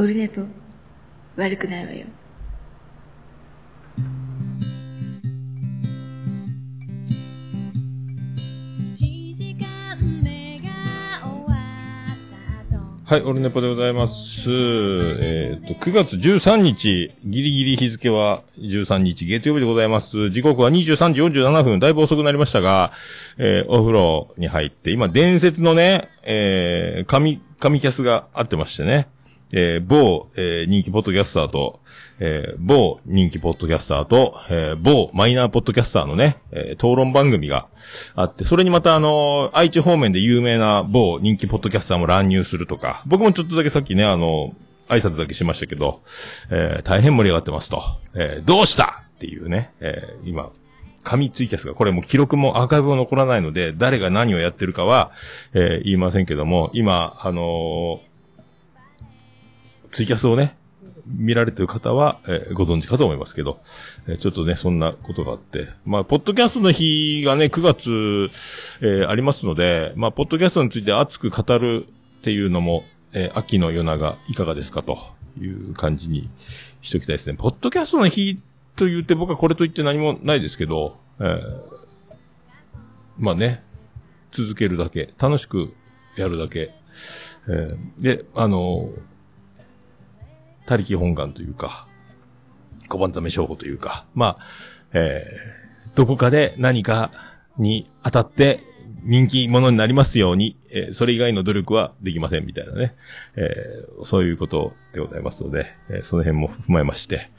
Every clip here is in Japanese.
オルネポ、悪くないわよ。はい、オルネポでございます。えっ、ー、と、9月13日、ギリギリ日付は13日月曜日でございます。時刻は23時47分、だいぶ遅くなりましたが、えー、お風呂に入って、今、伝説のね、えー、神、神キャスがあってましてね。えー、某、えー、人気ポッドキャスターと、えー、某人気ポッドキャスターと、えー、某マイナーポッドキャスターのね、えー、討論番組があって、それにまたあの、愛知方面で有名な某人気ポッドキャスターも乱入するとか、僕もちょっとだけさっきね、あの、挨拶だけしましたけど、えー、大変盛り上がってますと。えー、どうしたっていうね、えー、今、紙ツイキャスが、これも記録もアーカイブも残らないので、誰が何をやってるかは、えー、言いませんけども、今、あのツイキャスをね、見られてる方は、えー、ご存知かと思いますけど、えー、ちょっとね、そんなことがあって。まあ、ポッドキャストの日がね、9月、えー、ありますので、まあ、ポッドキャストについて熱く語るっていうのも、え、秋の夜長いかがですかという感じにしときたいですね。ポッドキャストの日と言って僕はこれと言って何もないですけど、え、まあね、続けるだけ、楽しくやるだけ、え、で、あのー他力本願というか、小判ザメ商法というか、まあ、えー、どこかで何かに当たって人気者になりますように、えー、それ以外の努力はできませんみたいなね、えー、そういうことでございますので、えー、その辺も踏まえまして、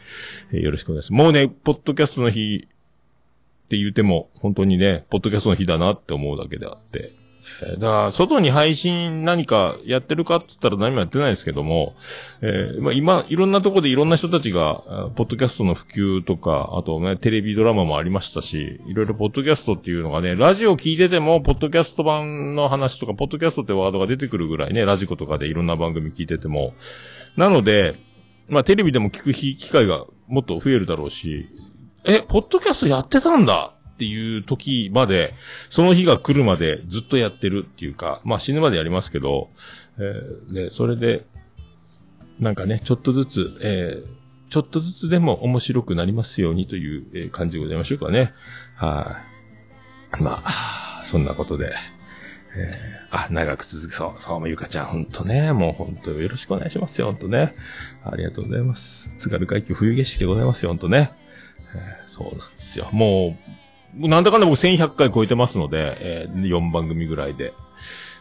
えー、よろしくお願いします。もうね、ポッドキャストの日って言っても、本当にね、ポッドキャストの日だなって思うだけであって、だから、外に配信何かやってるかって言ったら何もやってないですけども、えー、まあ今、いろんなとこでいろんな人たちが、ポッドキャストの普及とか、あとね、テレビドラマもありましたし、いろいろポッドキャストっていうのがね、ラジオ聞いてても、ポッドキャスト版の話とか、ポッドキャストってワードが出てくるぐらいね、ラジコとかでいろんな番組聞いてても。なので、まあテレビでも聞く機会がもっと増えるだろうし、え、ポッドキャストやってたんだっていう時まで、その日が来るまでずっとやってるっていうか、まあ死ぬまでやりますけど、えー、で、それで、なんかね、ちょっとずつ、えー、ちょっとずつでも面白くなりますようにという、感じでございましょうかね。はい、まあ、そんなことで、えー、あ、長く続く、そう、そう、ゆかちゃん、ほんとね、もうほんとよろしくお願いしますよ、ほんとね。ありがとうございます。津軽海峡冬景色でございますよ、ほんとね。えー、そうなんですよ。もう、なんだかんだ僕1100回超えてますので、えー、4番組ぐらいで。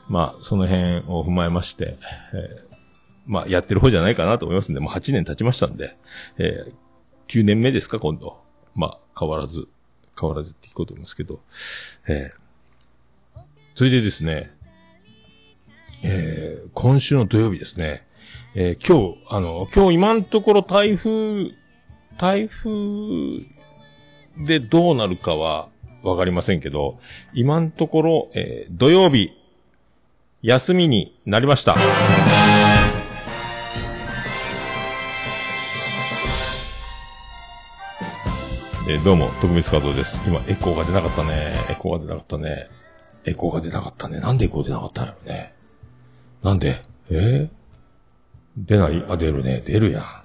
まあ、その辺を踏まえまして、えー、まあ、やってる方じゃないかなと思いますんで、もう8年経ちましたんで、えー、9年目ですか、今度。まあ、変わらず、変わらずっていこうと思いますけど、えー、それでですね、えー、今週の土曜日ですね、えー、今日、あの、今日今のところ台風、台風でどうなるかはわかりませんけど、今のところ、えー、土曜日、休みになりました。えー、どうも、徳光加藤です。今、エコーが出なかったね。エコーが出なかったね。エコーが出なかったね。なんでエコー出なかったんやろね。なんで？えー、出ない？あ、出るね。出るやん。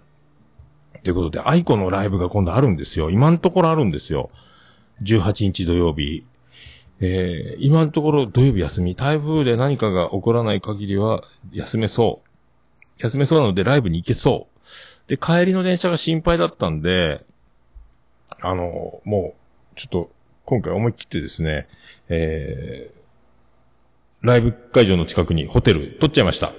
ということで、アイコのライブが今度あるんですよ。今のところあるんですよ。18日土曜日。えー、今のところ土曜日休み。台風で何かが起こらない限りは休めそう。休めそうなのでライブに行けそう。で、帰りの電車が心配だったんで、あの、もう、ちょっと、今回思い切ってですね、えー、ライブ会場の近くにホテル取っちゃいました。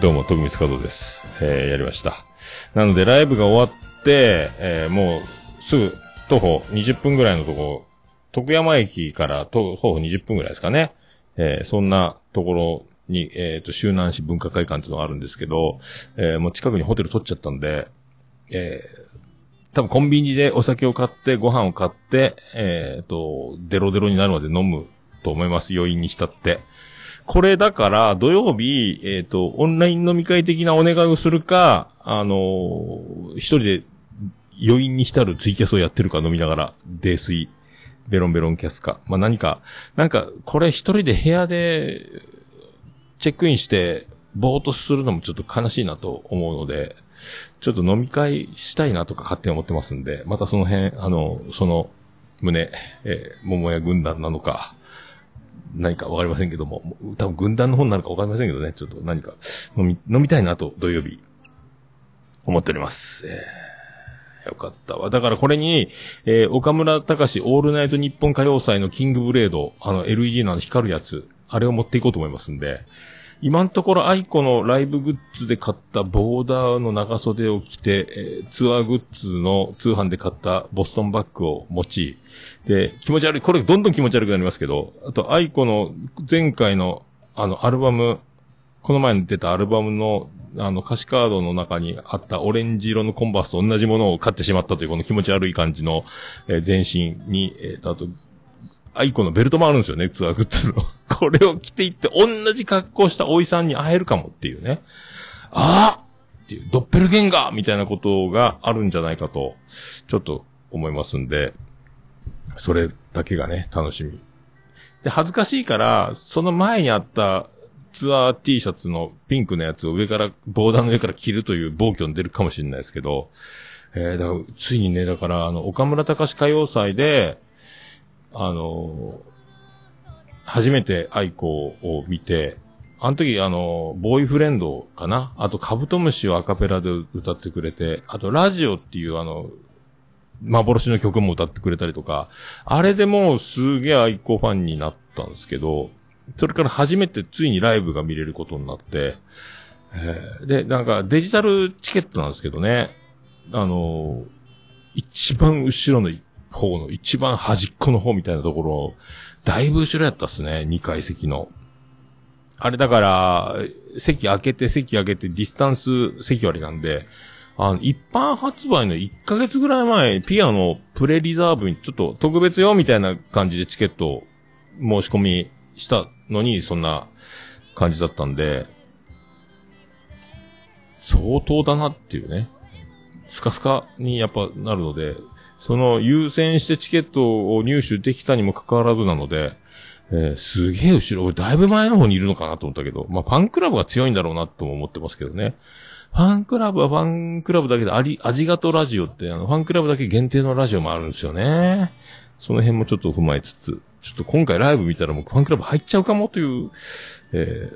どうも、徳光和夫です。えー、やりました。なので、ライブが終わって、えー、もう、すぐ、徒歩20分ぐらいのとこ、徳山駅から徒歩20分ぐらいですかね。えー、そんなところに、えっ、ー、と、周南市文化会館っていうのがあるんですけど、えー、もう近くにホテル取っちゃったんで、えー、多分コンビニでお酒を買って、ご飯を買って、えっ、ー、と、デロデロになるまで飲むと思います。余韻に浸って。これだから、土曜日、えっ、ー、と、オンライン飲み会的なお願いをするか、あのー、一人で余韻に浸るツイキャスをやってるか飲みながら、泥酔。ベロンベロンキャスか。まあ、何か、なんか、これ一人で部屋で、チェックインして、ぼーっとするのもちょっと悲しいなと思うので、ちょっと飲み会したいなとか勝手に思ってますんで、またその辺、あの、その、胸、えー、桃屋軍団なのか、何かわかりませんけども、多分軍団の方になるかわかりませんけどね、ちょっと何か飲み、飲みたいなと土曜日、思っております。えー、よかったわ。だからこれに、えー、岡村隆史オールナイト日本歌謡祭のキングブレード、あの LED の光るやつ、あれを持っていこうと思いますんで、今のところアイコのライブグッズで買ったボーダーの長袖を着て、えー、ツアーグッズの通販で買ったボストンバッグを持ち、で、気持ち悪い、これどんどん気持ち悪くなりますけど、あとアイコの前回のあのアルバム、この前に出たアルバムのあの歌詞カードの中にあったオレンジ色のコンバースと同じものを買ってしまったというこの気持ち悪い感じの、えー、全身に、えー、あとアイコのベルトもあるんですよね、ツアーグッズの。これを着ていって、同じ格好したおいさんに会えるかもっていうね。ああっていう、ドッペルゲンガーみたいなことがあるんじゃないかと、ちょっと思いますんで、それだけがね、楽しみ。で、恥ずかしいから、その前にあったツアー T シャツのピンクのやつを上から、ボーダーの上から着るという暴挙に出るかもしれないですけど、えー、だから、ついにね、だから、あの、岡村隆史歌謡祭で、あの、初めて愛子を見て、あの時、あの、ボーイフレンドかな？あと、カブトムシをアカペラで歌ってくれて、あと、ラジオっていう、あの、幻の曲も歌ってくれたりとか、あれでもうすげえ愛子ファンになったんですけど、それから初めてついにライブが見れることになって、えー、で、なんかデジタルチケットなんですけどね、あの一番後ろの方の一番端っこの方みたいなところ、だいぶ後ろやったっすね、2階席の。あれだから、席開けて席開けてディスタンス席割りなんで、あの、一般発売の1ヶ月ぐらい前、ピアノプレリザーブにちょっと特別よみたいな感じでチケットを申し込みしたのに、そんな感じだったんで、相当だなっていうね。スカスカにやっぱなるので、その優先してチケットを入手できたにもかかわらずなので、えー、すげえ後ろ、俺だいぶ前の方にいるのかなと思ったけど、まあ、ファンクラブが強いんだろうなとも思ってますけどね。ファンクラブはファンクラブだけで、あり、味がとラジオって、あの、ファンクラブだけ限定のラジオもあるんですよね。その辺もちょっと踏まえつつ、ちょっと今回ライブ見たらもうファンクラブ入っちゃうかもという、え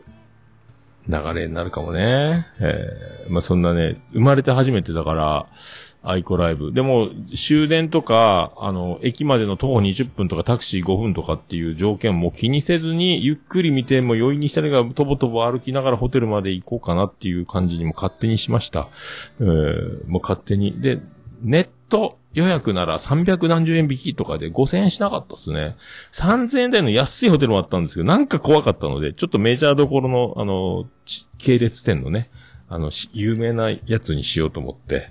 ー、流れになるかもね。えー、まあ、そんなね、生まれて初めてだから、アイコライブ。でも、終電とか、あの、駅までの徒歩20分とかタクシー5分とかっていう条件も気にせずに、ゆっくり見ても余韻にしたりがとぼとぼ歩きながらホテルまで行こうかなっていう感じにも勝手にしました。えー、もう勝手に。で、ネット予約なら300何十円引きとかで5000円しなかったっすね。3000円台の安いホテルもあったんですけど、なんか怖かったので、ちょっとメジャーどころの、あの、系列店のね、あの、有名なやつにしようと思って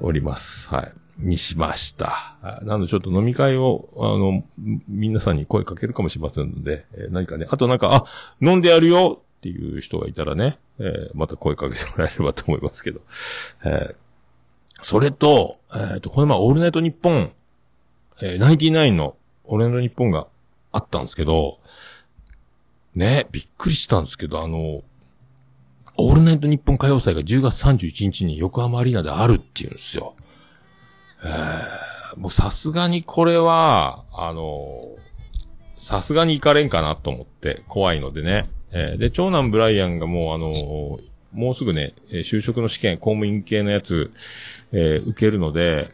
おります。はい。にしました。なのでちょっと飲み会を、あの、皆さんに声かけるかもしれませんので、えー、何かね、あとなんか、あ、飲んでやるよっていう人がいたらね、えー、また声かけてもらえればと思いますけど。えー、それと、えっ、ー、と、この前、オールナイトニッポン、えー、ナイティナインのオールナイトニッポンがあったんですけど、ね、びっくりしたんですけど、あの、オールナイト日本歌謡祭が10月31日に横浜アリーナであるっていうんですよ。えー、もうさすがにこれは、あのさすがに行かれんかなと思って、怖いのでね。えー、で、長男ブライアンがもうあのー、もうすぐね、就職の試験、公務員系のやつ、えー、受けるので、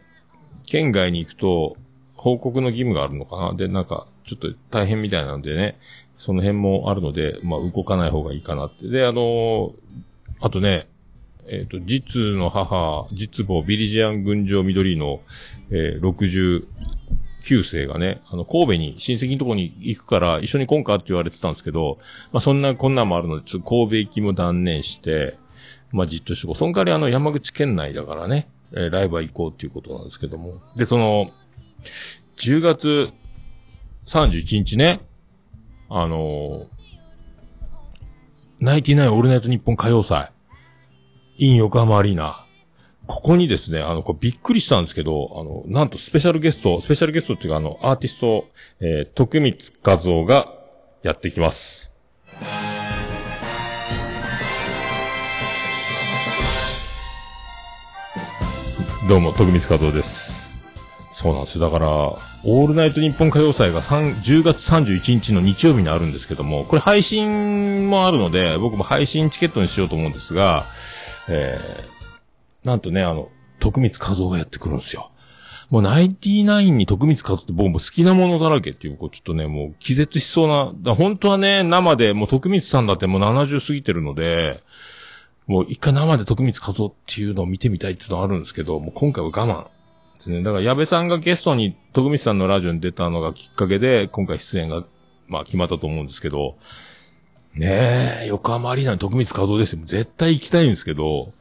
県外に行くと、報告の義務があるのかなで、なんか、ちょっと大変みたいなんでね、その辺もあるので、まあ、動かない方がいいかなって。で、あの、あとね、えっ、ー、と、実の母、実母、ビリジアン群青緑の、えー、69世がね、あの、神戸に、親戚のとこに行くから、一緒に来んかって言われてたんですけど、まあ、そんな、こんなんもあるので、ちょっと神戸行きも断念して、まあ、じっとしてこう。そん代わりあの、山口県内だからね、えー、ライブは行こうっていうことなんですけども。で、その、10月31日ね、あのー、ナイティナインオールナイト日本歌謡祭、イン横浜アリーナ。ここにですね、あの、これびっくりしたんですけど、あの、なんとスペシャルゲスト、スペシャルゲストっていうかあの、アーティスト、えー、徳光和夫がやってきます。どうも、徳光和夫です。そうなんですよ。だから、オールナイト日本歌謡祭が3 10月31日の日曜日にあるんですけども、これ配信もあるので、僕も配信チケットにしようと思うんですが、えー、なんとね、あの、徳光和夫がやってくるんですよ。もうナインティナインに徳光和夫って僕も好きなものだらけっていう、こうちょっとね、もう気絶しそうな、本当はね、生で、もう徳光さんだってもう70過ぎてるので、もう一回生で徳光和夫っていうのを見てみたいっていうのはあるんですけど、もう今回は我慢ですね。だから矢部さんがゲストに徳光さんのラジオに出たのがきっかけで、今回出演が、まあ決まったと思うんですけど、ねえ、横浜アリーナに徳光和夫ですよ。絶対行きたいんですけど、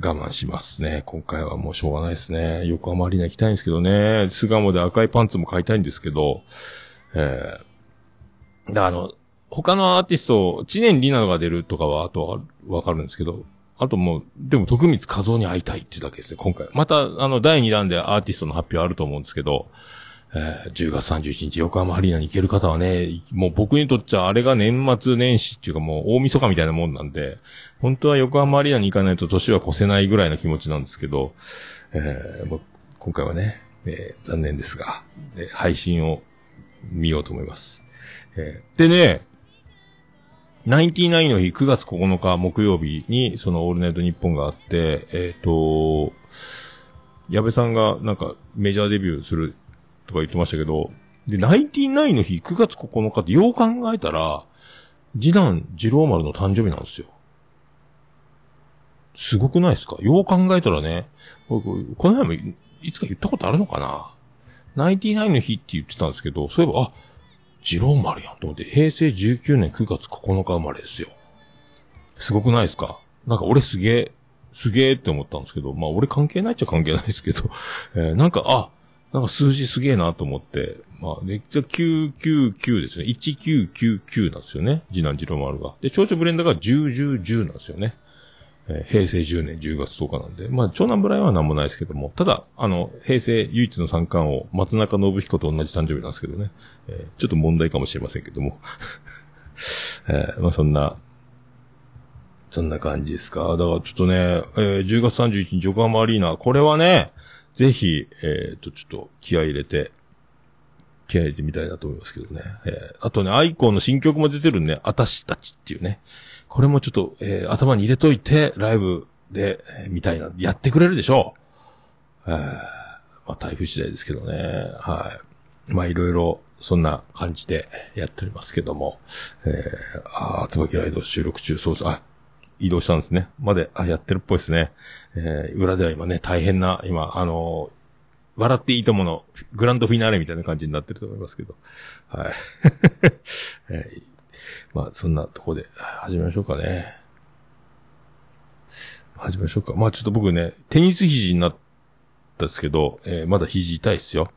我慢しますね。今回はもうしょうがないですね。横浜アリーナ行きたいんですけどね。巣鴨で赤いパンツも買いたいんですけど、えー、だあの、他のアーティスト、知念里奈が出るとかは、あとはわかるんですけど、あともう、でも徳光和夫に会いたいっていうだけですね、今回。また、あの、第2弾でアーティストの発表あると思うんですけど、えー10月31日横浜アリーナに行ける方はね、もう僕にとっちゃあれが年末年始っていうかもう大晦日みたいなもんなんで、本当は横浜アリーナに行かないと年は越せないぐらいの気持ちなんですけど、えー今回はね、えー残念ですが、えー配信を見ようと思います。えーでね、ナインティナインの日9月9日木曜日にそのオールナイト日本があって、えっ、と、矢部さんがなんかメジャーデビューするとか言ってましたけど、で、ナインティナインの日9月9日ってよう考えたら、次男次郎丸の誕生日なんですよ。すごくないですか？よう考えたらね、僕、この前もいつか言ったことあるのかな？ナインティナインの日って言ってたんですけど、そういえば、あ、次郎丸やんと思って、平成19年9月9日生まれですよ。すごくないですか？なんか俺すげえ、すげえって思ったんですけど、まあ俺関係ないっちゃ関係ないですけど、えーなんか、あ、なんか数字すげえなと思って、まあ、で、999ですね。1999なんですよね。次男次郎丸が。で、長女ブレンダーが10、10、10なんですよね。えー平成10年10月10日なんで。まあ、長男ブライアンは何もないですけども、ただ、あの、平成唯一の三冠王、松中信彦と同じ誕生日なんですけどね。えーちょっと問題かもしれませんけども。えーまあ、そんな、そんな感じですか。だからちょっとね、えー10月31日横浜アリーナ、これはね、ぜひ、えっ、と、ちょっと気合入れて、気合入れてみたいなと思いますけどね。えーあとね、アイコンの新曲も出てるんで、あたしたちっていうね。これもちょっと、えー頭に入れといて、ライブで、えー見たいな。やってくれるでしょう。えーまあ、台風次第ですけどね。はい。まあ、いろいろ、そんな感じでやっておりますけども。えー、あー、椿ライド収録中、そうそう、あ、移動したんですね。まで、あ、やってるっぽいですね。えー、裏では今ね、大変な、今、あのー笑っていいともの、グランドフィナーレみたいな感じになってると思いますけど。はい。えまあ、そんなとこで、始めましょうかね。始めましょうか。まあ、ちょっと僕ね、テニス肘になったんですけど、えーまだ肘痛いっすよ。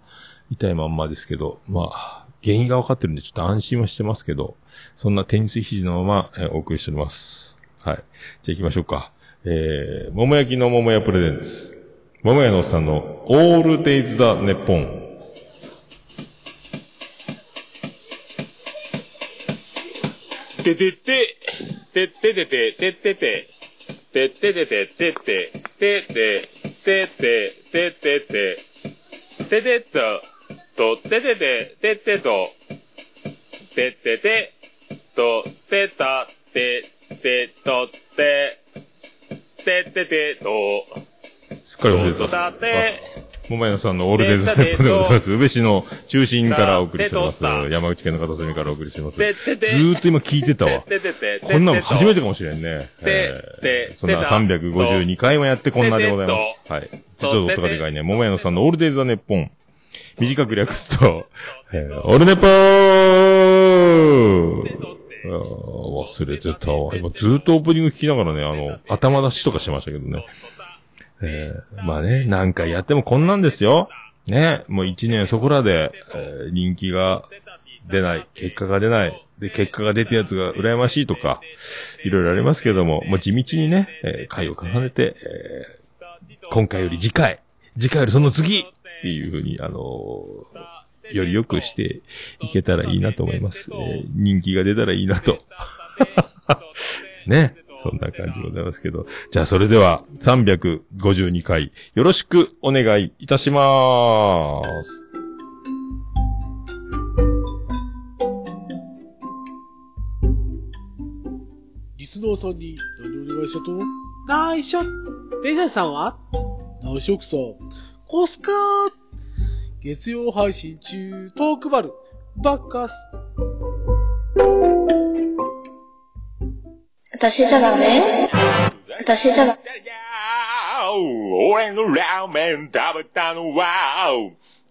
痛いまんまですけど、まあ、原因が分かってるんでちょっと安心はしてますけど、そんなテニス肘のまま、えーお送りしております。はい。じゃあ行きましょうか。えー、桃焼きの桃屋プレゼンツ。桃屋のおっさんのオールデイズだネッポン。ててて、てっててて、てってて、てっててて、てって、てって、てって、てってて、ててっと、と、ててて、てってと、てってて、と、てた、て、て、と、て、てってて、と、すっかり忘れとた。桃屋さんのオールデイズネッポンでございます。宇部市の中心からお送りしてます。山口県の片隅からお送りしてます。てずーっと今聞いてたわ。こんなの初めてかもしれんね。そんな352回もやってこんなでございます。はい。実は音がでかいね。桃屋のさんのオールデイズ・ザ・ネッポン。短く略すと、えーオールネポー忘れてたわ。今ずーっとオープニング聞きながらね、あの、頭出しとかしてましたけどね。えーまあね、何回やってもこんなんですよ。ね、もう一年そこらで、えー人気が出ない、結果が出ない、で、結果が出たやつが羨ましいとか、いろいろありますけども、もう地道にね、えー回を重ねて、えー今回より次回、次回よりその次っていうふうに、あのー、より良くしていけたらいいなと思います。えー、人気が出たらいいなと。ね。そんな感じでございますけど。じゃあそれでは352回よろしくお願いいたしまーす。リスナーさんに何お願いしたと？内緒ベガさんは？内緒くさ。コスカー月曜配信中、トークバル、バッカス。私じゃダメ？私じゃダメ？俺のラーメン食べたのは、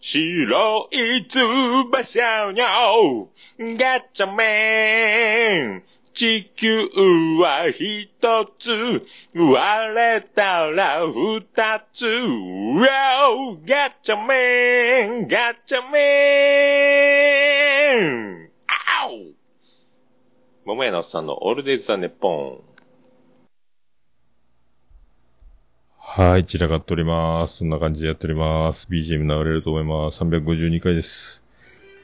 白い翼のガチャメン。地球は一つ、割れたら二つ。ガチャメン、ガチャメン。桃屋のおっさんのオールデイズ・ザ・ネッポン。はい、散らかっております。そんな感じでやっております。BGM 流れると思います。352回です。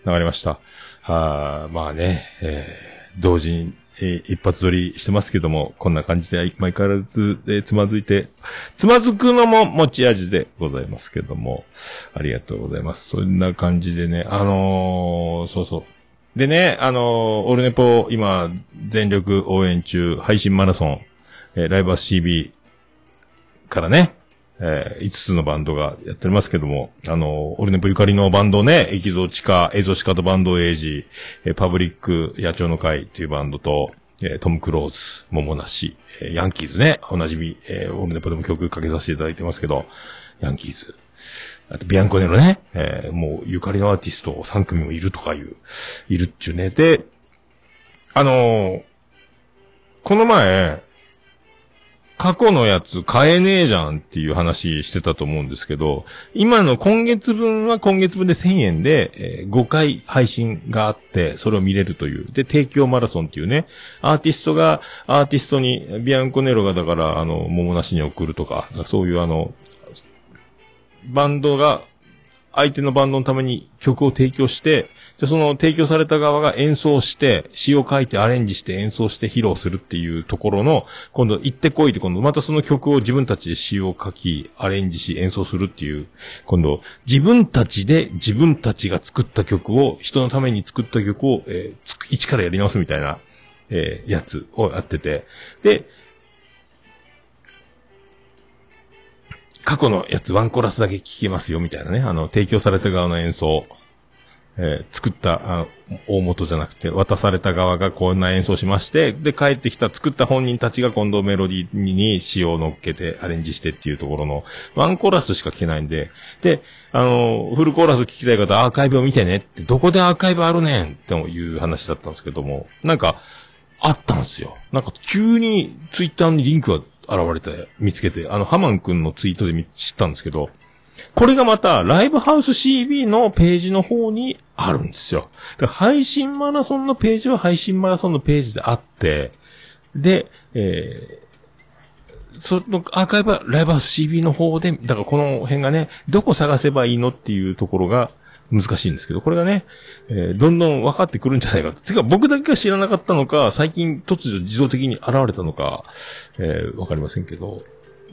流れました。はー、まあね、えー、同時に、えー一発撮りしてますけども、こんな感じで毎回変わらず、えーつまずいて、つまずくのも持ち味でございますけども、ありがとうございます。そんな感じでね、あのー、そうそう。でね、あのーオルネポ、今、全力応援中、配信マラソン、えーライブアス CB からね、えー5つのバンドがやっておりますけども、あのーオルネポゆかりのバンドね、エキゾチカ、エゾシカとバンドエイジ、えーパブリック野鳥の会っていうバンドと、えートム・クローズ、桃なし、えーヤンキーズね、おなじみ、えーオルネポでも曲かけさせていただいてますけど、ヤンキーズ。あと、ビアンコネロね、えーもう、ゆかりのアーティスト3組もいるとかいう、いるっちゅうね。で、あのーこの前、過去のやつ買えねえじゃんっていう話してたと思うんですけど、今の今月分は今月分で1000円で、えー5回配信があって、それを見れるという。で、提供マラソンっていうね、アーティストが、アーティストに、ビアンコネロがだから、あの、桃なしに送るとか、そういうあの、バンドが、相手のバンドのために曲を提供して、で、その提供された側が演奏して、詩を書いてアレンジして演奏して披露するっていうところの、今度行ってこいって今度またその曲を自分たちで詩を書き、アレンジし演奏するっていう、今度自分たちで自分たちが作った曲を、人のために作った曲を、えー一からやり直すみたいな、えーやつをやってて、で、過去のやつワンコラスだけ聴けますよ、みたいなね。あの、提供された側の演奏。えー作った、あ大元じゃなくて、渡された側がこんな演奏しまして、で、帰ってきた作った本人たちが今度メロディーに詩を乗っけてアレンジしてっていうところの、ワンコーラスしか聴けないんで、で、あの、フルコーラス聴きたい方、アーカイブを見てねって、どこでアーカイブあるねんっていう話だったんですけども、なんか、あったんですよ。なんか急にツイッターにリンクが現れて見つけて、あの、ハマン君のツイートで知ったんですけど、これがまた、ライブハウス CB のページの方にあるんですよ。配信マラソンのページは配信マラソンのページであって、で、えー、そのアーカイブはライブハウス CB の方で、だからこの辺がね、どこ探せばいいのっていうところが難しいんですけど、これがね、えーどんどん分かってくるんじゃないかと。てか僕だけが知らなかったのか、最近突如自動的に現れたのか、えーわかりませんけど、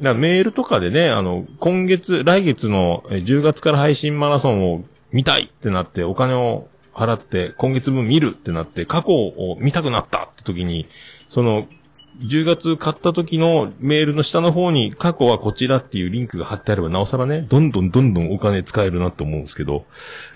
だかメールとかでね、あの、今月、来月の10月から配信マラソンを見たいってなって、お金を払って、今月分見るってなって、過去を見たくなったって時に、その、10月買った時のメールの下の方に過去はこちらっていうリンクが貼ってあればなおさらね、どんどんどんどんお金使えるなと思うんですけど、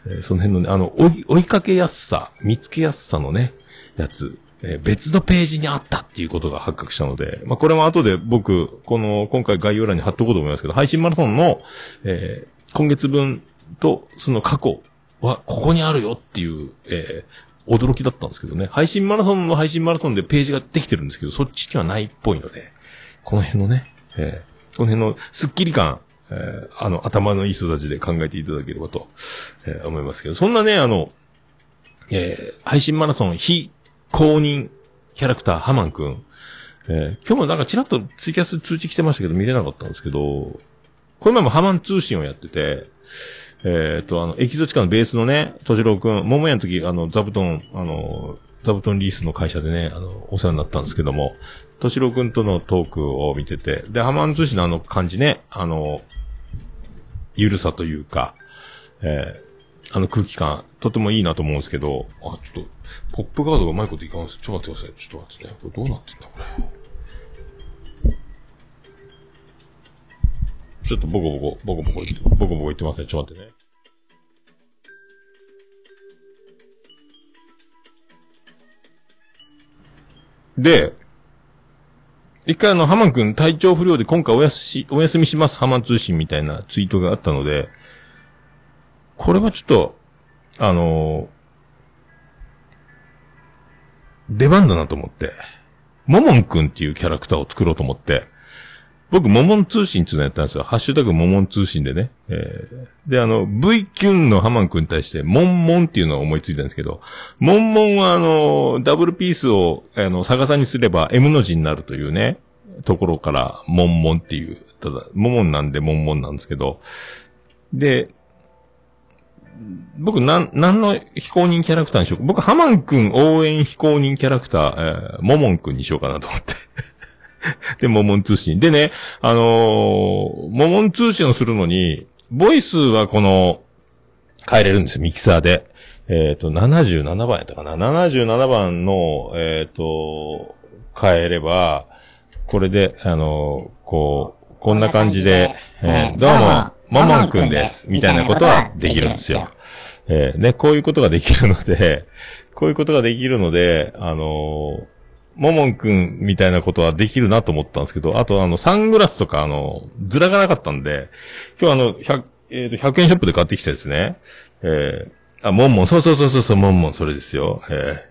えーその辺のね、あの、追い、追いかけやすさ、見つけやすさのね、やつ、えー別のページにあったっていうことが発覚したので、まあ、これも後で僕、この、今回概要欄に貼っとこうと思いますけど、配信マラソンの、えー今月分と、その過去は、ここにあるよっていう、えー驚きだったんですけどね。配信マラソンの配信マラソンでページができてるんですけど、そっちにはないっぽいので、この辺のね、えーこの辺のスッキリ感、えーあの、頭のいい人たちで考えていただければと、えー思いますけど、そんなね、あの、えー配信マラソン非公認キャラクター、ハマンくん。えー今日もなんかチラッとツイキャス通知来てましたけど見れなかったんですけど、この前もハマン通信をやってて、えっ、と、あの、エキゾチカのベースのね、とじろうくん、桃屋の時、あの、座布団、あの、座布団リースの会社でね、あの、お世話になったんですけども、としろくんとのトークを見てて、で、ハマン通信のあの感じね、あの、ゆるさというか、えー、あの空気感、とてもいいなと思うんですけど、あ、ちょっと、ポップガードがうまいこといかんす。ちょっと待ってください。ちょっと待ってね。これどうなってんだ、これ。ちょっとボコボコ、ボコボコ言って、ボコボコ言ってません？ちょっと待ってね。で、一回あの、ハマン君体調不良で今回おやすし、お休みします、ハマン通信みたいなツイートがあったので、これはちょっと、あのー、出番だなと思って、モモン君っていうキャラクターを作ろうと思って、僕、モモン通信っていうのやったんですよ。ハッシュタグモモン通信でね。えー、で、あの、V キュンのハマン君に対して、モンモンっていうのを思いついたんですけど、モンモンはあの、ダブルピースを、あの、逆さにすれば M の字になるというね、ところから、モンモンっていう、ただ、モモンなんでモンモンなんですけど、で、僕、なん、なんの非公認キャラクターにしようか僕、ハマン君応援非公認キャラクター、えー、モモン君にしようかなと思って で、モモン通信。でね、あのー、モモン通信をするのに、ボイスはこの、変えれるんですよ、ミキサーで。えっ、ー、と、77番やったかな ?77 番の、えっ、ー、と、変えれば、これで、あのー、こう、こんな感じで、えー、どうも、モモンくんです、みたいなことはできるんですよ。えー、ね、こういうことができるので、こういうことができるので、あのーももんくんみたいなことはできるなと思ったんですけど、あとあの、サングラスとかあの、ズラがなかったんで、今日あの、100、えっ、ー、と、100円ショップで買ってきたですね。えー、あ、もんもん、そうそうそうそう、もんもん、それですよ。え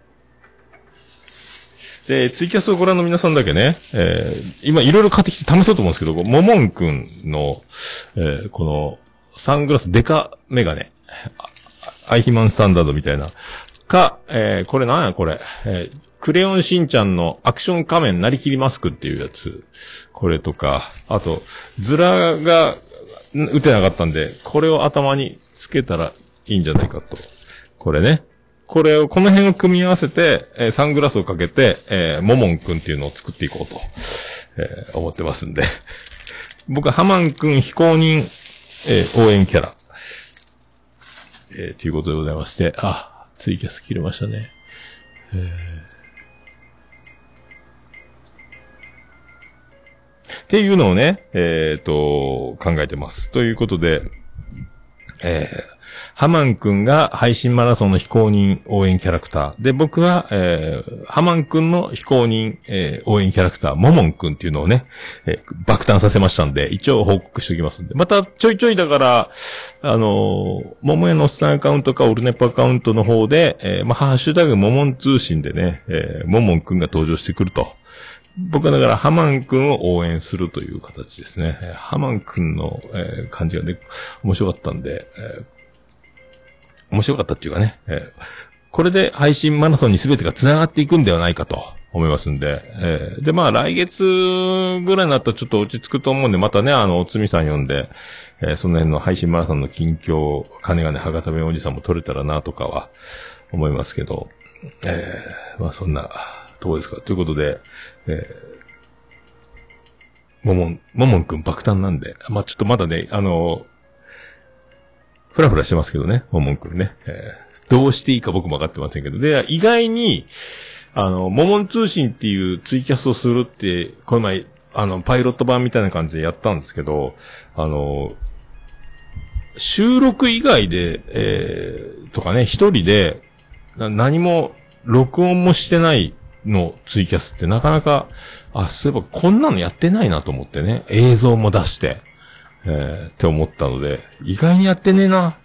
ー、で、ツイキャスをご覧の皆さんだけね、えー、今いろいろ買ってきて試そうと思うんですけど、ももんくんの、えー、この、サングラスデカメガネ、アイヒマンスタンダードみたいな、か、えー、これなんやこれ、えー、クレヨンしんちゃんのアクション仮面なりきりマスクっていうやつ。これとか、あと、ズラが打てなかったんで、これを頭につけたらいいんじゃないかと。これね。これを、この辺を組み合わせて、えー、サングラスをかけて、えー、モモンくんっていうのを作っていこうと、えー、思ってますんで。僕はハマンくん非公認、えー、応援キャラ。えー、ということでございまして、あ、ツイキャス切れましたね。えーっていうのをね、えっ、ー、と、考えてます。ということで、えー、ハマンくんが配信マラソンの非公認応援キャラクター。で、僕は、えー、ハマンくんの非公認、えー、応援キャラクター、モモンくんっていうのをね、えー、爆誕させましたんで、一応報告しておきますんで。また、ちょいちょいだから、あのー、桃屋のおっさんアカウントかオルネポアカウントの方で、えー、まあ、ハッシュタグモモン通信でね、えー、モモンくんが登場してくると。僕はだからハマン君を応援するという形ですね。ハマン君の、えー、感じがね、面白かったんで、えー、面白かったっていうかね、え、これで配信マラソンに全てが繋がっていくんではないかと思いますんで、え、で、まあ来月ぐらいになったらちょっと落ち着くと思うんで、またね、あの、おつみさん呼んで、え、その辺の配信マラソンの近況、金がね、博多弁おじさんも取れたらなとかは思いますけど、え、まあそんな、とこですか？ということで、えー、ももん、ももんくん爆誕なんで、まあ、ちょっとまだね、あのふらふらしてますけどね、ももんくんね。えー、どうしていいか僕も分かってませんけど。で、意外に、あの、ももん通信っていうツイキャスをするって、この前、あの、パイロット版みたいな感じでやったんですけど、あの、収録以外で、えー、とかね、一人で、何も、録音もしてないのツイキャスってなかなか、あ、そういえばこんなのやってないなと思ってね、映像も出して、えー、って思ったので、意外にやってねえな。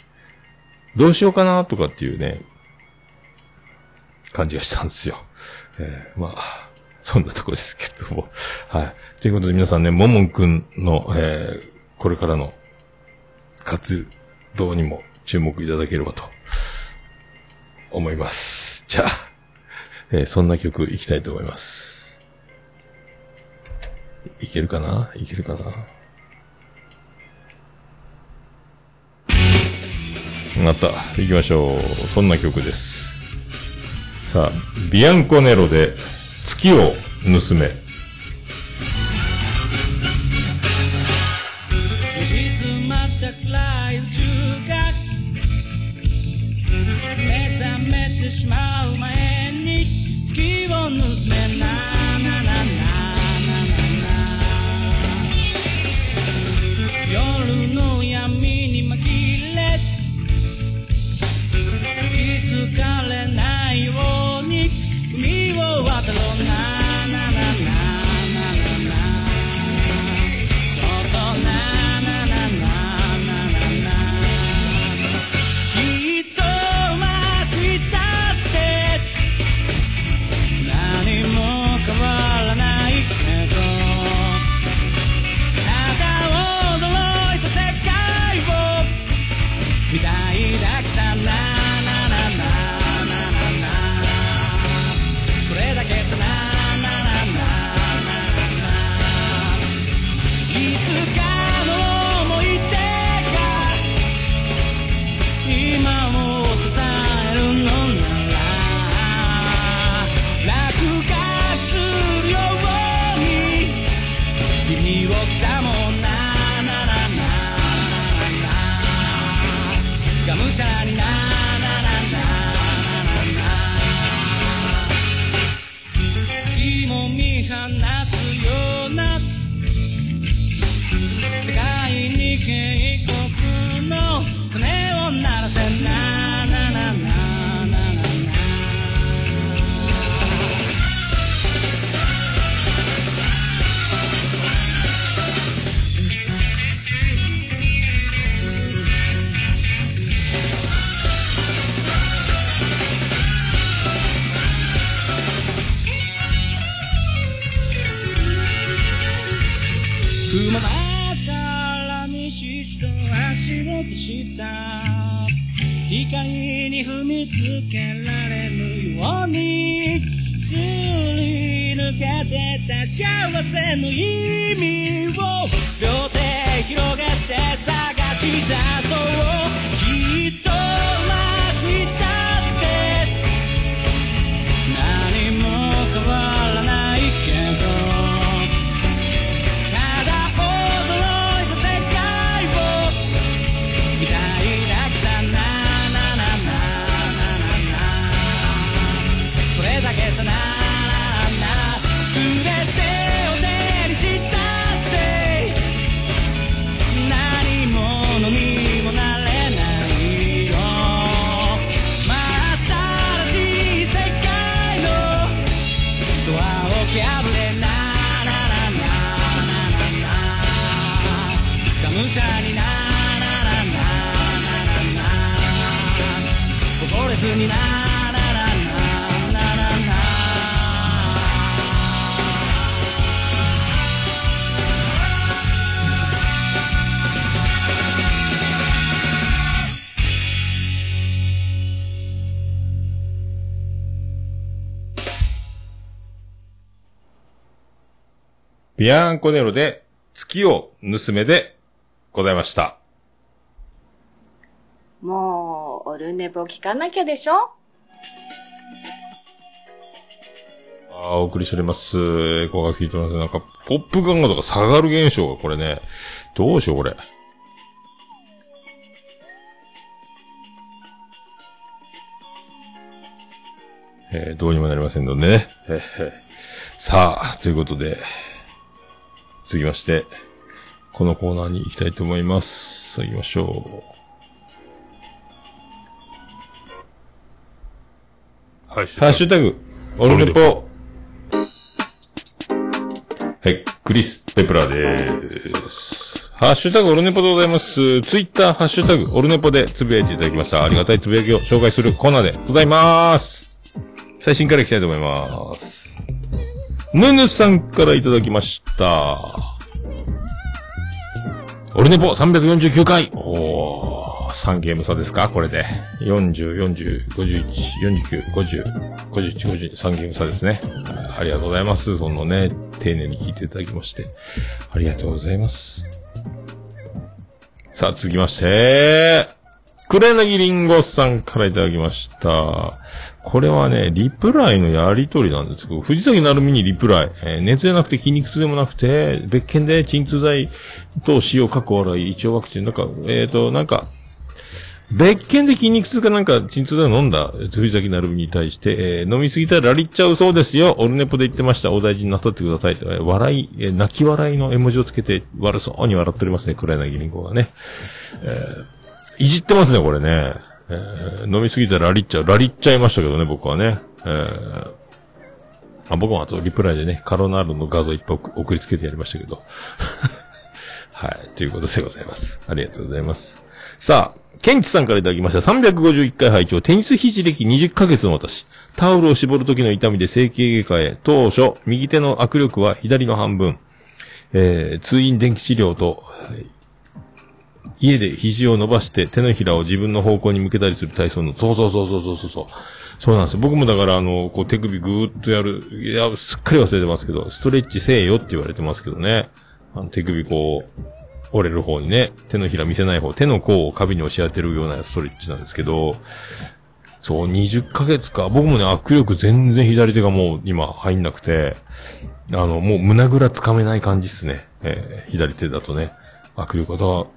どうしようかなとかっていうね、感じがしたんですよ。えー、まあ、そんなとこですけども。はい。ということで皆さんね、ももんくんの、えー、これからの活動にも注目いただければと思います。じゃあ。えー、そんな曲いきたいと思います。いけるかな？いけるかな？また。行きましょう。そんな曲です。さあ、ビアンコネロで月を盗め。しまう前月を恐れずになビアンコネロで、月を盗めで、ございました。もう、オルネポ聞かなきゃでしょ？ああ、お送りしております。エコーが聞いてます。なんか、ポップガンガとか下がる現象がこれね。どうしよう、これ。えーどうにもなりませんのでね。え ーさあ、ということで、続きまして、このコーナーに行きたいと思います。さあ行きましょはい、う。ハッシュタグ、オルネポ。はい、クリス・ペプラです。ハッシュタグオルネポでございます。ツイッター、ハッシュタグオルネポでつぶやいていただきました。ありがたいつぶやきを紹介するコーナーでございます。最新からいきたいと思います。ヌヌさんからいただきました。オルネポ349回。おー、3ゲーム差ですか？これで。40、40、51、49、50、51、50、3ゲーム差ですね。ありがとうございます。そのね、丁寧に聞いていただきまして。ありがとうございます。さあ、続きまして、黒柳りんごさんからいただきました。これはね、リプライのやりとりなんですけど、藤崎なるみにリプライ。えー熱じゃなくて筋肉痛でもなくて、別件で鎮痛剤と使用過去笑い、一応ワクチン、なんか、えっ、と、なんか、別件で筋肉痛かなんか鎮痛剤を飲んだ藤崎なるみに対して、えー飲みすぎたらラリっちゃうそうですよ。オルネポで言ってました。お大事になさってください、笑い、えー泣き笑いの絵文字をつけて悪そうに笑っておりますね。黒柳りんごがねえ。いじってますね、これね。えー飲みすぎたらラリっちゃう。ラリっちゃいましたけどね、僕はね。えーあ僕もあとリプライでね、カロナールの画像いっぱい送りつけてやりましたけど。はい。ということでございます。ありがとうございます。さあ、ケンチさんからいただきました。351回拝聴テニス肘歴20ヶ月の私。タオルを絞る時の痛みで整形外科へ。当初、右手の握力は左の半分。えー、通院電気治療と、家で肘を伸ばして手のひらを自分の方向に向けたりする体操の、そうそうそうそうそうそうそう。そうなんですよ。僕もだからあの、こう手首ぐーっとやる、いや、すっかり忘れてますけど、ストレッチせえよって言われてますけどね。あの手首こう、折れる方にね、手のひら見せない方、手の甲を壁に押し当てるようなストレッチなんですけど、そう、20ヶ月か。僕もね、握力全然左手がもう今入んなくて、あの、もう胸ぐらつかめない感じっすね。えー左手だとね。握力が、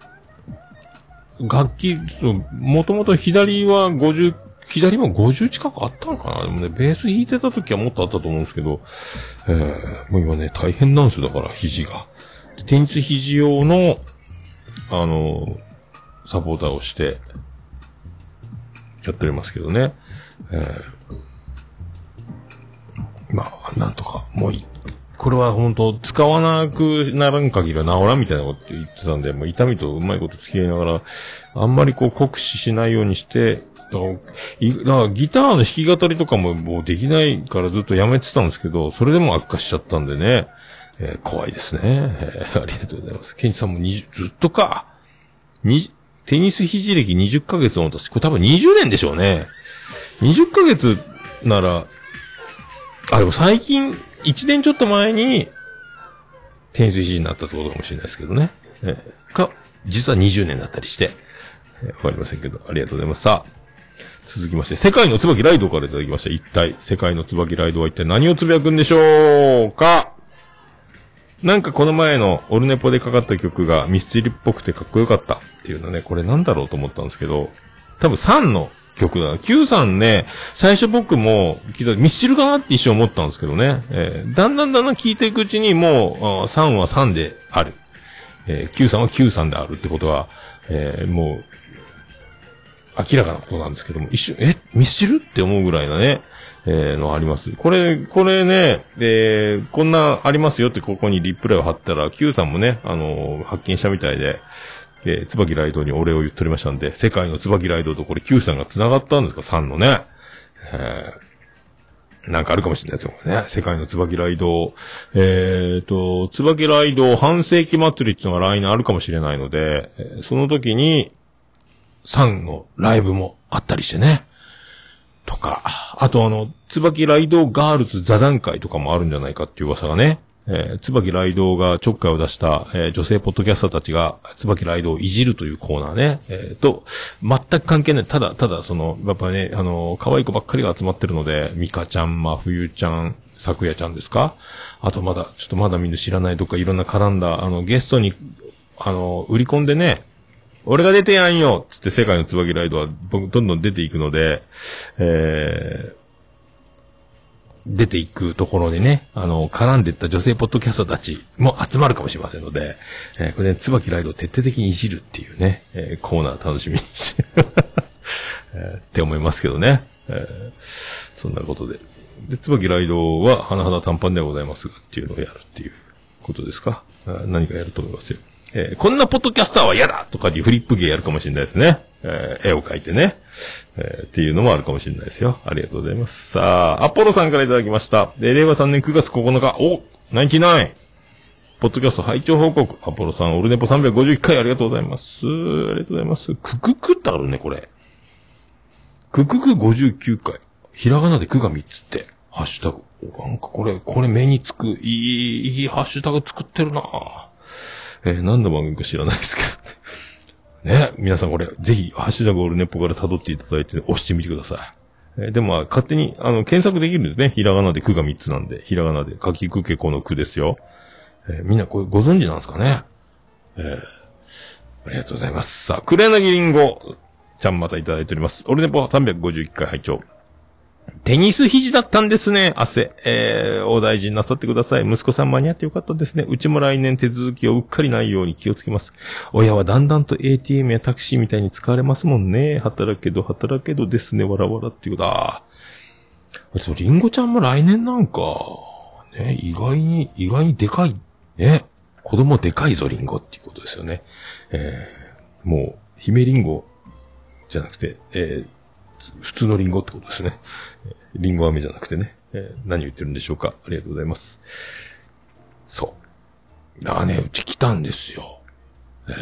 楽器、そうもともと左は50、左も50近くあったのかなでもね、ベース弾いてた時はもっとあったと思うんですけど、えー、もう今ね、大変なんですよ、だから、肘が。テニス肘用の、あの、サポーターをして、やっておりますけどね。えー、まあ、なんとか、もうい、これは本当使わなくならん限りは治らんみたいなこと言ってたんで、もう痛みとうまいこと付き合いながら、あんまりこう酷使しないようにして、だから、からギターの弾き語りとかももうできないからずっとやめてたんですけど、それでも悪化しちゃったんでね、えー怖いですね、えーありがとうございます。ケンチさんも20ずっとか。に、テニス肘歴20ヶ月の私、これ多分20年でしょうね。20ヶ月なら、あ、でも最近、1年ちょっと前に、テニス肘になったってことかもしれないですけどね。えーか、実は20年だったりして。えーわかりませんけど、ありがとうございます。さあ、続きまして、世界の椿ライドからいただきました。一体、世界の椿ライドは一体何をつぶやくんでしょうか？なんかこの前のオルネポでかかった曲がミスチルっぽくてかっこよかったっていうのね、これなんだろうと思ったんですけど、多分3の曲だな。Q さんね、最初僕も聞いたミスチルかなって一瞬思ったんですけどね、えーだんだんだんだん聞いていくうちにもう、3は3である。えー Q さんは Q さんであるってことは、えーもう、明らかなことなんですけども、一瞬、え、ミスチルって思うぐらいなね、えーのあります。これ、これね、えーこんなありますよってここにリプライを貼ったら、Q さんもね、あのー発見したみたいで、えー、椿ライドにお礼を言っておりましたんで、世界の椿ライドとこれ Q さんが繋がったんですか ?3 のね。えーなんかあるかもしれないですよ、ね。世界の椿ライド。えっ、と、椿ライド半世紀祭りっていうのが来年あるかもしれないので、その時に、3のライブもあったりしてね。とか、あとあの、椿ライドガールズ座談会とかもあるんじゃないかっていう噂がね、えー、椿ライドがちょっかいを出した、えー女性ポッドキャスターたちが、椿ライドをいじるというコーナーね、えーと、全く関係ない。ただ、ただ、その、やっぱね、あの、可愛い子ばっかりが集まってるので、ミカちゃん、まふゆちゃん、さくやちゃんですか？あとまだ、ちょっとまだみんな知らないとかいろんな絡んだ、あの、ゲストに、あの、売り込んでね、俺が出てやんよつって世界の椿ライドはどんどん出ていくので、えー、出ていくところにね、あの、絡んでいった女性ポッドキャスターたちも集まるかもしれませんので、えーこれね、椿ライドを徹底的にいじるっていうね、えーコーナー楽しみにして、えーって思いますけどね。えーそんなことで。で、椿ライドは、甚だ短パンではございますが、っていうのをやるっていうことですか？何かやると思いますよ。えーこんなポッドキャスターは嫌だとかいうフリップ芸やるかもしれないですね。えー絵を描いてね。えーっていうのもあるかもしれないですよ。ありがとうございます。さあ、アポロさんからいただきました。で、令和3年9月9日、お !99! ポッドキャスト拝聴報告。アポロさん、オルネポ351回ありがとうございます。ありがとうございます。クククってあるね、これ。ククク59回。ひらがなでクが3つって。ハッシュタグ。なんかこれ、これ目につく。いい、いいハッシュタグ作ってるなえー何の番組か知らないですけど。ね、皆さんこれ、ぜひ、ハッシュタグオルネポから辿っていただいて、押してみてください。えーでも、勝手に、あの、検索できるんでね。ひらがなで句が3つなんで、ひらがなで、書きくけこの句ですよ。えーみんなこれご存知なんですかね？えーありがとうございます。さあ、クレナギリンゴ、ちゃんまたいただいております。オルネポ351回拝聴テニス肘だったんですね、汗。えー、お大事になさってください。息子さん間に合ってよかったですね。うちも来年手続きをうっかりないように気をつけます。親はだんだんと ATM やタクシーみたいに使われますもんね。働けど働けどですね。わらわらっていうことだ。そう、リンゴちゃんも来年なんか、ね、意外に、意外にでかい、ね。子供でかいぞ、リンゴっていうことですよね。えー、もう、姫リンゴじゃなくて、えー、普通のリンゴってことですね。リンゴ飴じゃなくてね。えー何言ってるんでしょうか。ありがとうございます。そう。ああね、うち来たんですよ。え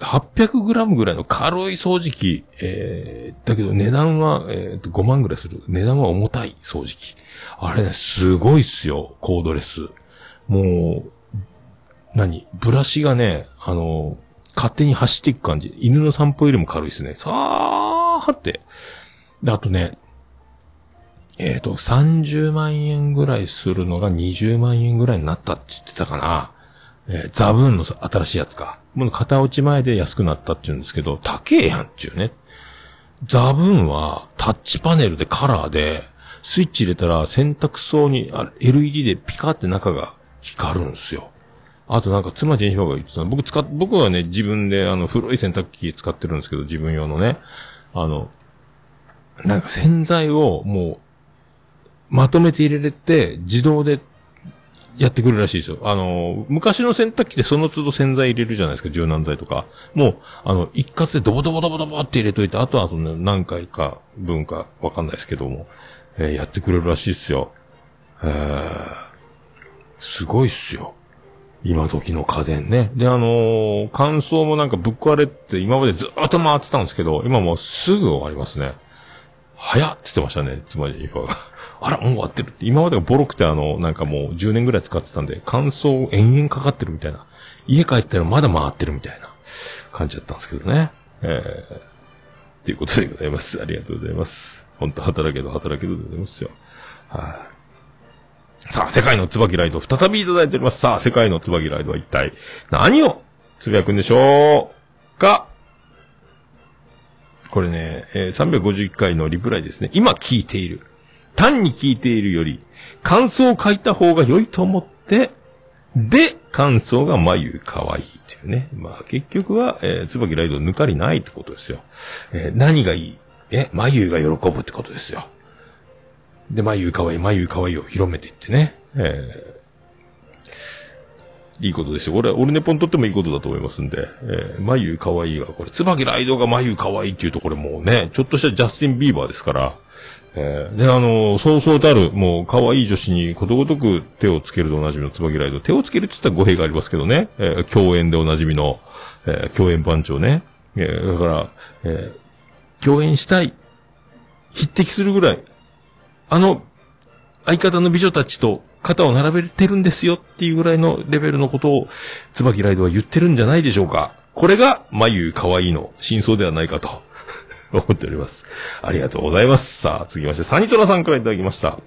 ー、800g ぐらいの軽い掃除機。えー、だけど値段は、えーと、5万ぐらいする。値段は重たい掃除機。あれね、すごいっすよ。コードレス。もう、何？ブラシがね、あの、勝手に走っていく感じ。犬の散歩よりも軽いですね。さーって。で、あとね、えっ、と、30万円ぐらいするのが20万円ぐらいになったって言ってたかな。えーザブーンの新しいやつか。もう片落ち前で安くなったって言うんですけど、高えやんっていうね。ザブーンはタッチパネルでカラーで、スイッチ入れたら洗濯槽にあ LED でピカって中が光るんですよ。あとなんか妻ジェニファーが言ってた僕使っ、僕はね、自分であの古い洗濯機使ってるんですけど、自分用のね。あの、なんか洗剤をもう、まとめて入れれて、自動でやってくるらしいですよ。あの、昔の洗濯機でその都度洗剤入れるじゃないですか、柔軟剤とか。もう、あの、一括でドボドボドボドボって入れといて、あとはその何回か分かわかんないですけども、えーやってくれるらしいですよ。えー、すごいっすよ。今時の家電ね。で、あのー乾燥もなんかぶっ壊れって今までずっと回ってたんですけど、今もうすぐ終わりますね。早っって言ってましたね、つまり、が。あら、もう終わってるって。今までがボロくてあの、なんかもう10年ぐらい使ってたんで、乾燥延々かかってるみたいな。家帰ったらまだ回ってるみたいな感じだったんですけどね。えー、ということでございます。ありがとうございます。本当働けど働けどでございますよ。はい、さあ、世界の椿ライド、再びいただいております。さあ、世界の椿ライドは一体何をつぶやくんでしょうか？これね、えー351回のリプライですね。今聞いている。単に聞いているより、感想を書いた方が良いと思って、で、感想が眉可愛いというね。まあ結局は、えー、椿ライド抜かりないってことですよ。えー何がいい？え、眉が喜ぶってことですよ。で、眉可愛い、眉可愛いを広めていってね。えーいいことですよ。俺、俺ネポにとってもいいことだと思いますんで。えー、眉可愛いが、これ、椿ライドが眉可愛いっていうとこれもうね、ちょっとしたジャスティン・ビーバーですから。えー、で、あのそうそうたる、もう、可愛い女子にことごとく手をつけるでおなじみの椿ライド。手をつけるって言ったら語弊がありますけどね。えー、共演でおなじみの、えー、共演番長ね。えー、だから、えー、共演したい。匹敵するぐらい、あの、相方の美女たちと肩を並べてるんですよっていうぐらいのレベルのことを、椿ライドは言ってるんじゃないでしょうか。これが、眉可愛いの真相ではないかと、思っております。ありがとうございます。さあ、続きまして、サニトラさんからいただきました。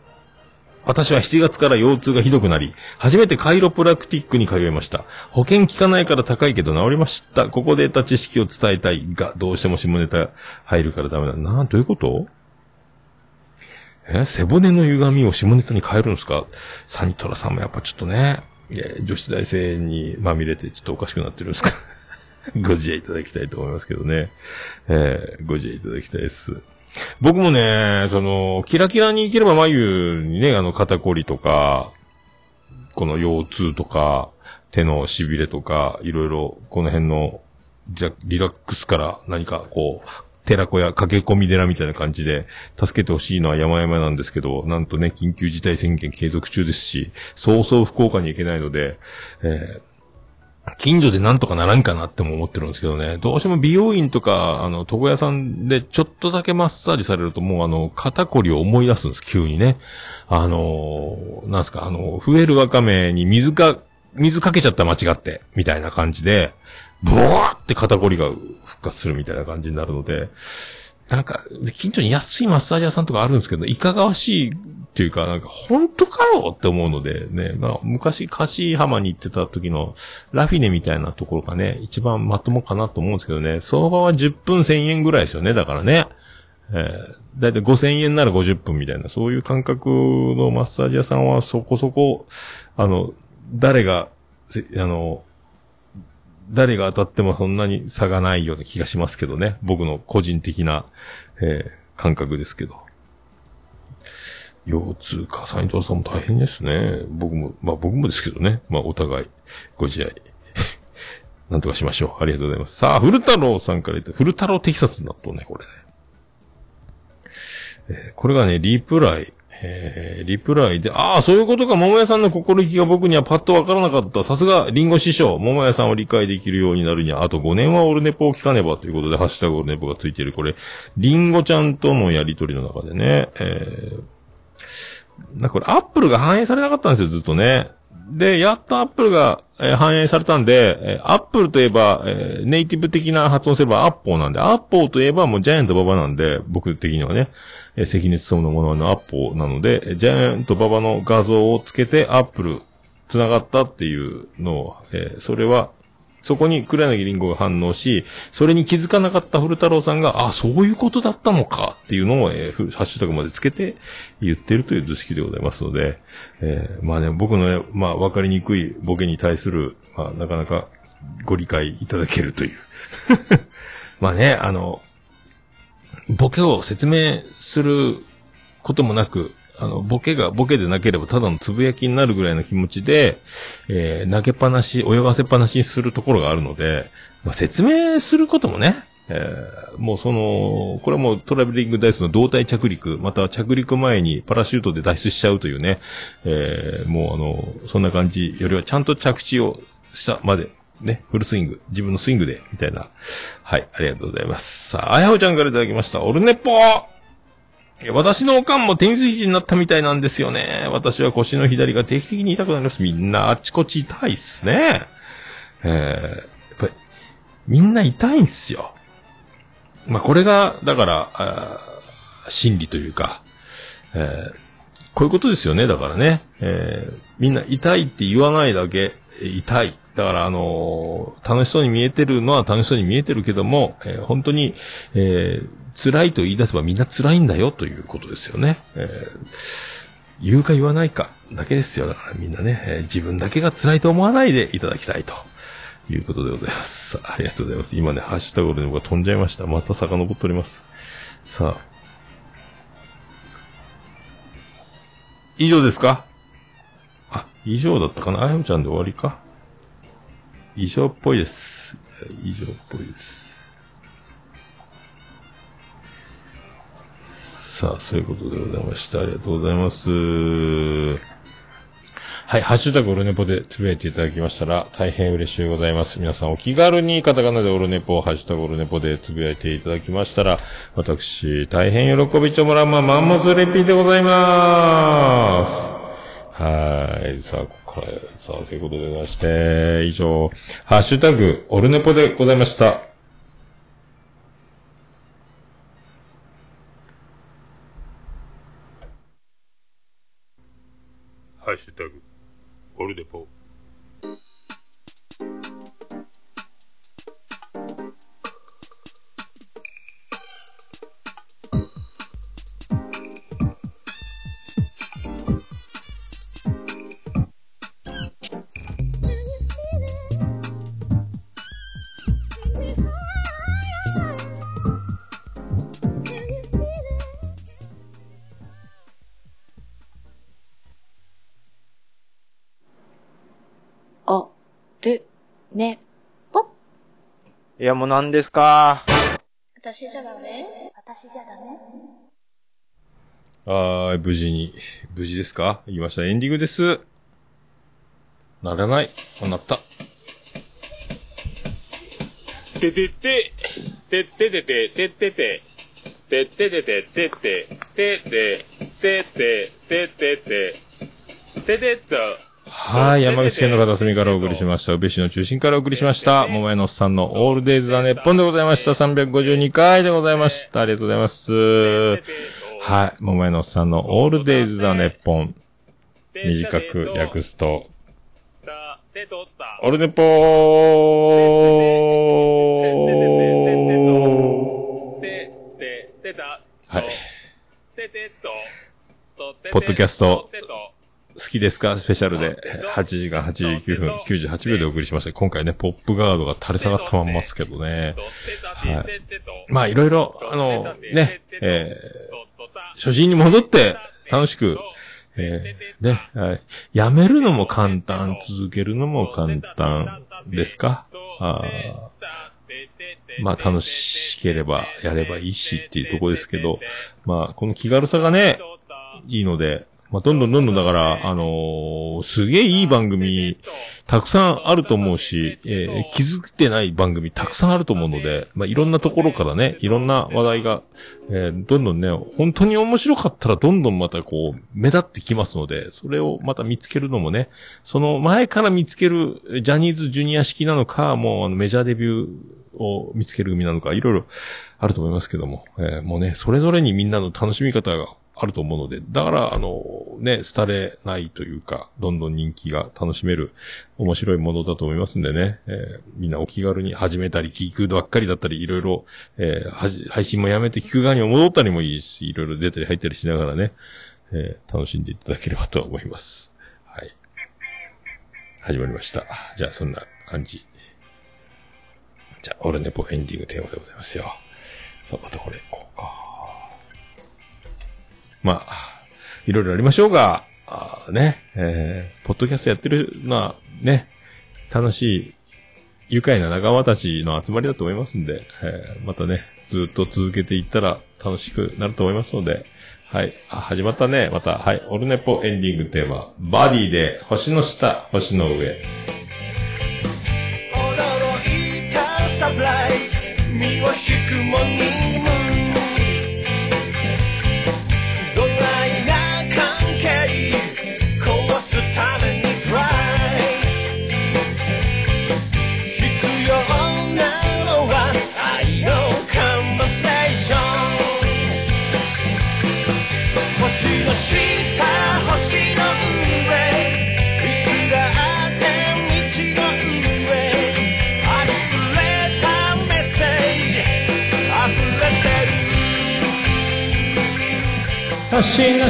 私は7月から腰痛がひどくなり、初めてカイロプラクティックに通いました。保険効かないから高いけど治りました。ここで得た知識を伝えたいが、どうしても下ネタ入るからダメだ。な、どういうこと？え背骨の歪みを下ネタに変えるんですか？サニトラさんもやっぱちょっとね、女子大生にまみれてちょっとおかしくなってるんですか？ご自愛いただきたいと思いますけどね。えーご自愛いただきたいです。僕もね、その、キラキラに生きれば眉にね、あの、肩こりとか、この腰痛とか、手の痺れとか、いろいろ、この辺の、リラックスから何かこう、寺子や駆け込み寺みたいな感じで、助けてほしいのは山々なんですけど、なんとね、緊急事態宣言継続中ですし、そうそう福岡に行けないので、えー近所でなんとかならんかなっても思ってるんですけどね。どうしても美容院とか、あの、床屋さんでちょっとだけマッサージされるともうあの、肩こりを思い出すんです、急にね。あのーなんすか、あの、増えるわかめに水が水かけちゃった間違って、みたいな感じで、ボワーって肩こりが復活するみたいな感じになるので、なんか、近所に安いマッサージ屋さんとかあるんですけど、いかがわしいっていうか、なんか、本当かよって思うので、ね、まあ、昔、柏浜に行ってた時の、ラフィネみたいなところがね、一番まともかなと思うんですけどね、相場は10分1000円ぐらいですよね、だからね。えー、だいたい5000円なら50分みたいな、そういう感覚のマッサージ屋さんはそこそこ、あの、誰が、あの、誰が当たってもそんなに差がないような気がしますけどね。僕の個人的な、えー感覚ですけど。腰痛か、斉藤さんも大変ですね。僕も、まあ僕もですけどね。まあお互い、ご自愛。なんとかしましょう。ありがとうございます。さあ、古太郎さんから言って、古太郎テキサス納豆ね、これね。えーこれがね、リプライ。えーリプライで、ああ、そういうことか、桃屋さんの心意気が僕にはパッとわからなかった。さすが、リンゴ師匠、桃屋さんを理解できるようになるには、あと5年はオルネポを聞かねばということで、ハッシュタグオルネポがついている。これ、リンゴちゃんとのやりとりの中でね、えーなこれ、アップルが反映されなかったんですよ、ずっとね。で、やっとアップルが、えー反映されたんで、えーアップルといえば、えーネイティブ的な発音すればアッポーなんで、アッポーといえばもうジャイアント馬場なんで、僕的にはね、えー関根勤のもののアッポーなので、えジャイアントババの画像をつけてアップル繋がったっていうのを、えーそれは、そこに黒柳りんごが反応し、それに気づかなかった古太郎さんが、あ、そういうことだったのかっていうのを、えーハッシュタグまでつけて言ってるという図式でございますので、えーまあね、僕のね、まあ、わかりにくいボケに対する、まあ、なかなかご理解いただけるという。まあね、あの、ボケを説明することもなく、あの、ボケがボケでなければただのつぶやきになるぐらいの気持ちで、えー投げっぱなし、泳がせっぱなしにするところがあるので、まあ、説明することもね、えーもうその、これはもうトラベリングダイスの胴体着陸、または着陸前にパラシュートで脱出しちゃうというね、えーもうあの、そんな感じよりはちゃんと着地をしたまで、ね、フルスイング、自分のスイングで、みたいな。はい、ありがとうございます。さあ、あやほちゃんからいただきました。オルネポいや私のおかんもテニス肘になったみたいなんですよね。私は腰の左が定期的に痛くなります。みんなあっちこっち痛いっすね。えー、やっぱり、みんな痛いんすよ。まあ、これが、だから、心理というか、えーこういうことですよね、だからね。えーみんな痛いって言わないだけ、痛い。だから、あのー楽しそうに見えてるのは楽しそうに見えてるけども、えー本当に、えー辛いと言い出せばみんな辛いんだよということですよね。えー言うか言わないかだけですよ。だからみんなね、えー自分だけが辛いと思わないでいただきたいと。いうことでございます。ありがとうございます。今ね、ハッシュタグで僕が飛んじゃいました。また遡っております。さあ。以上ですか？あ、以上だったかな？あやむちゃんで終わりか以上っぽいです。以上っぽいです。さあ、そういうことでございました。ありがとうございます。はい、ハッシュタグオルネポでつぶやいていただきましたら、大変嬉しいございます。皆さんお気軽にカタカナでオルネポ、ハッシュタグオルネポでつぶやいていただきましたら、私、大変喜びちょもらまマンモスレピーでございます。はい。さあ、ここから、さあ、ということでございまして、以上、ハッシュタグ、オルネポでございました。ハッシュタグ、オルデポ。いや、もう何ですか？私じゃダメ？はーい、無事に、無事ですか？言いました。エンディングです。ならない。あ、なった。ててて、てっててて、てってて、てっててて、てって、てって、てって、てってて、ててっと。はい、山口県の片隅からお送りしました。宇部市の中心からお送りしました。桃屋のおっさんのオールデイズ・ザ・ネッポンでございました。352回でございました。ありがとうございます。はい、桃屋のおっさんのオールデイズ・ザ・ネッポン。短く略すと、オルネポーはい。ポッドキャスト好きですか？スペシャルで、8時間89分98秒でお送りしました。今回ね、ポップガードが垂れ下がったまんますけどね。はい。まあ、いろいろ、あの、ね、えー、初心に戻って、楽しく、えー、ね、はい。やめるのも簡単、続けるのも簡単ですか？あーまあ、楽しければやればいいしっていうところですけど、まあ、この気軽さがね、いいので、まあ、どんどんどんどんだから、あのーすげえいい番組、たくさんあると思うし、えー気づいてない番組たくさんあると思うので、まあ、いろんなところからね、いろんな話題が、えーどんどんね、本当に面白かったらどんどんまたこう、目立ってきますので、それをまた見つけるのもね、その前から見つける、ジャニーズジュニア式なのか、もうあのメジャーデビューを見つける組なのか、いろいろあると思いますけども、えーもうね、それぞれにみんなの楽しみ方があると思うので、だから、あの、ね、廃れないというか、どんどん人気が楽しめる面白いものだと思いますんでね、えーみんなお気軽に始めたり、聞くばっかりだったり、いろいろ、えーはじ配信もやめて聞く側にも戻ったりもいいし、いろいろ出たり入ったりしながらね、えー楽しんでいただければと思います。はい。始まりました。じゃあ、そんな感じ。じゃあ、オルネポエンディングテーマでございますよ。さあ、またこれ、こうか。まあ、いろいろありましょうが、あね、えー、ポッドキャストやってるのは、ね、楽しい、愉快な仲間たちの集まりだと思いますんで、えーまたね、ずっと続けていったら楽しくなると思いますので、はい。あ、始まったね。また、はい。オルネポエンディングテーマ、バディで、星の下、星の上。驚いたサプライズ身を引くもに星の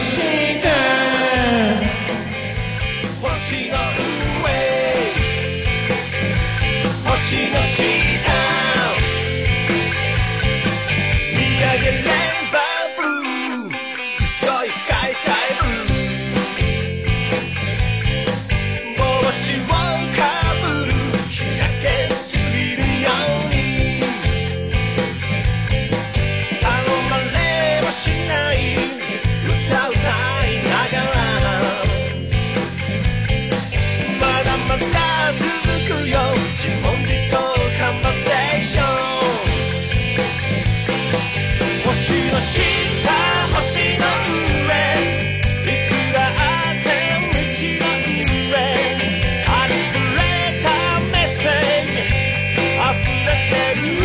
溢れ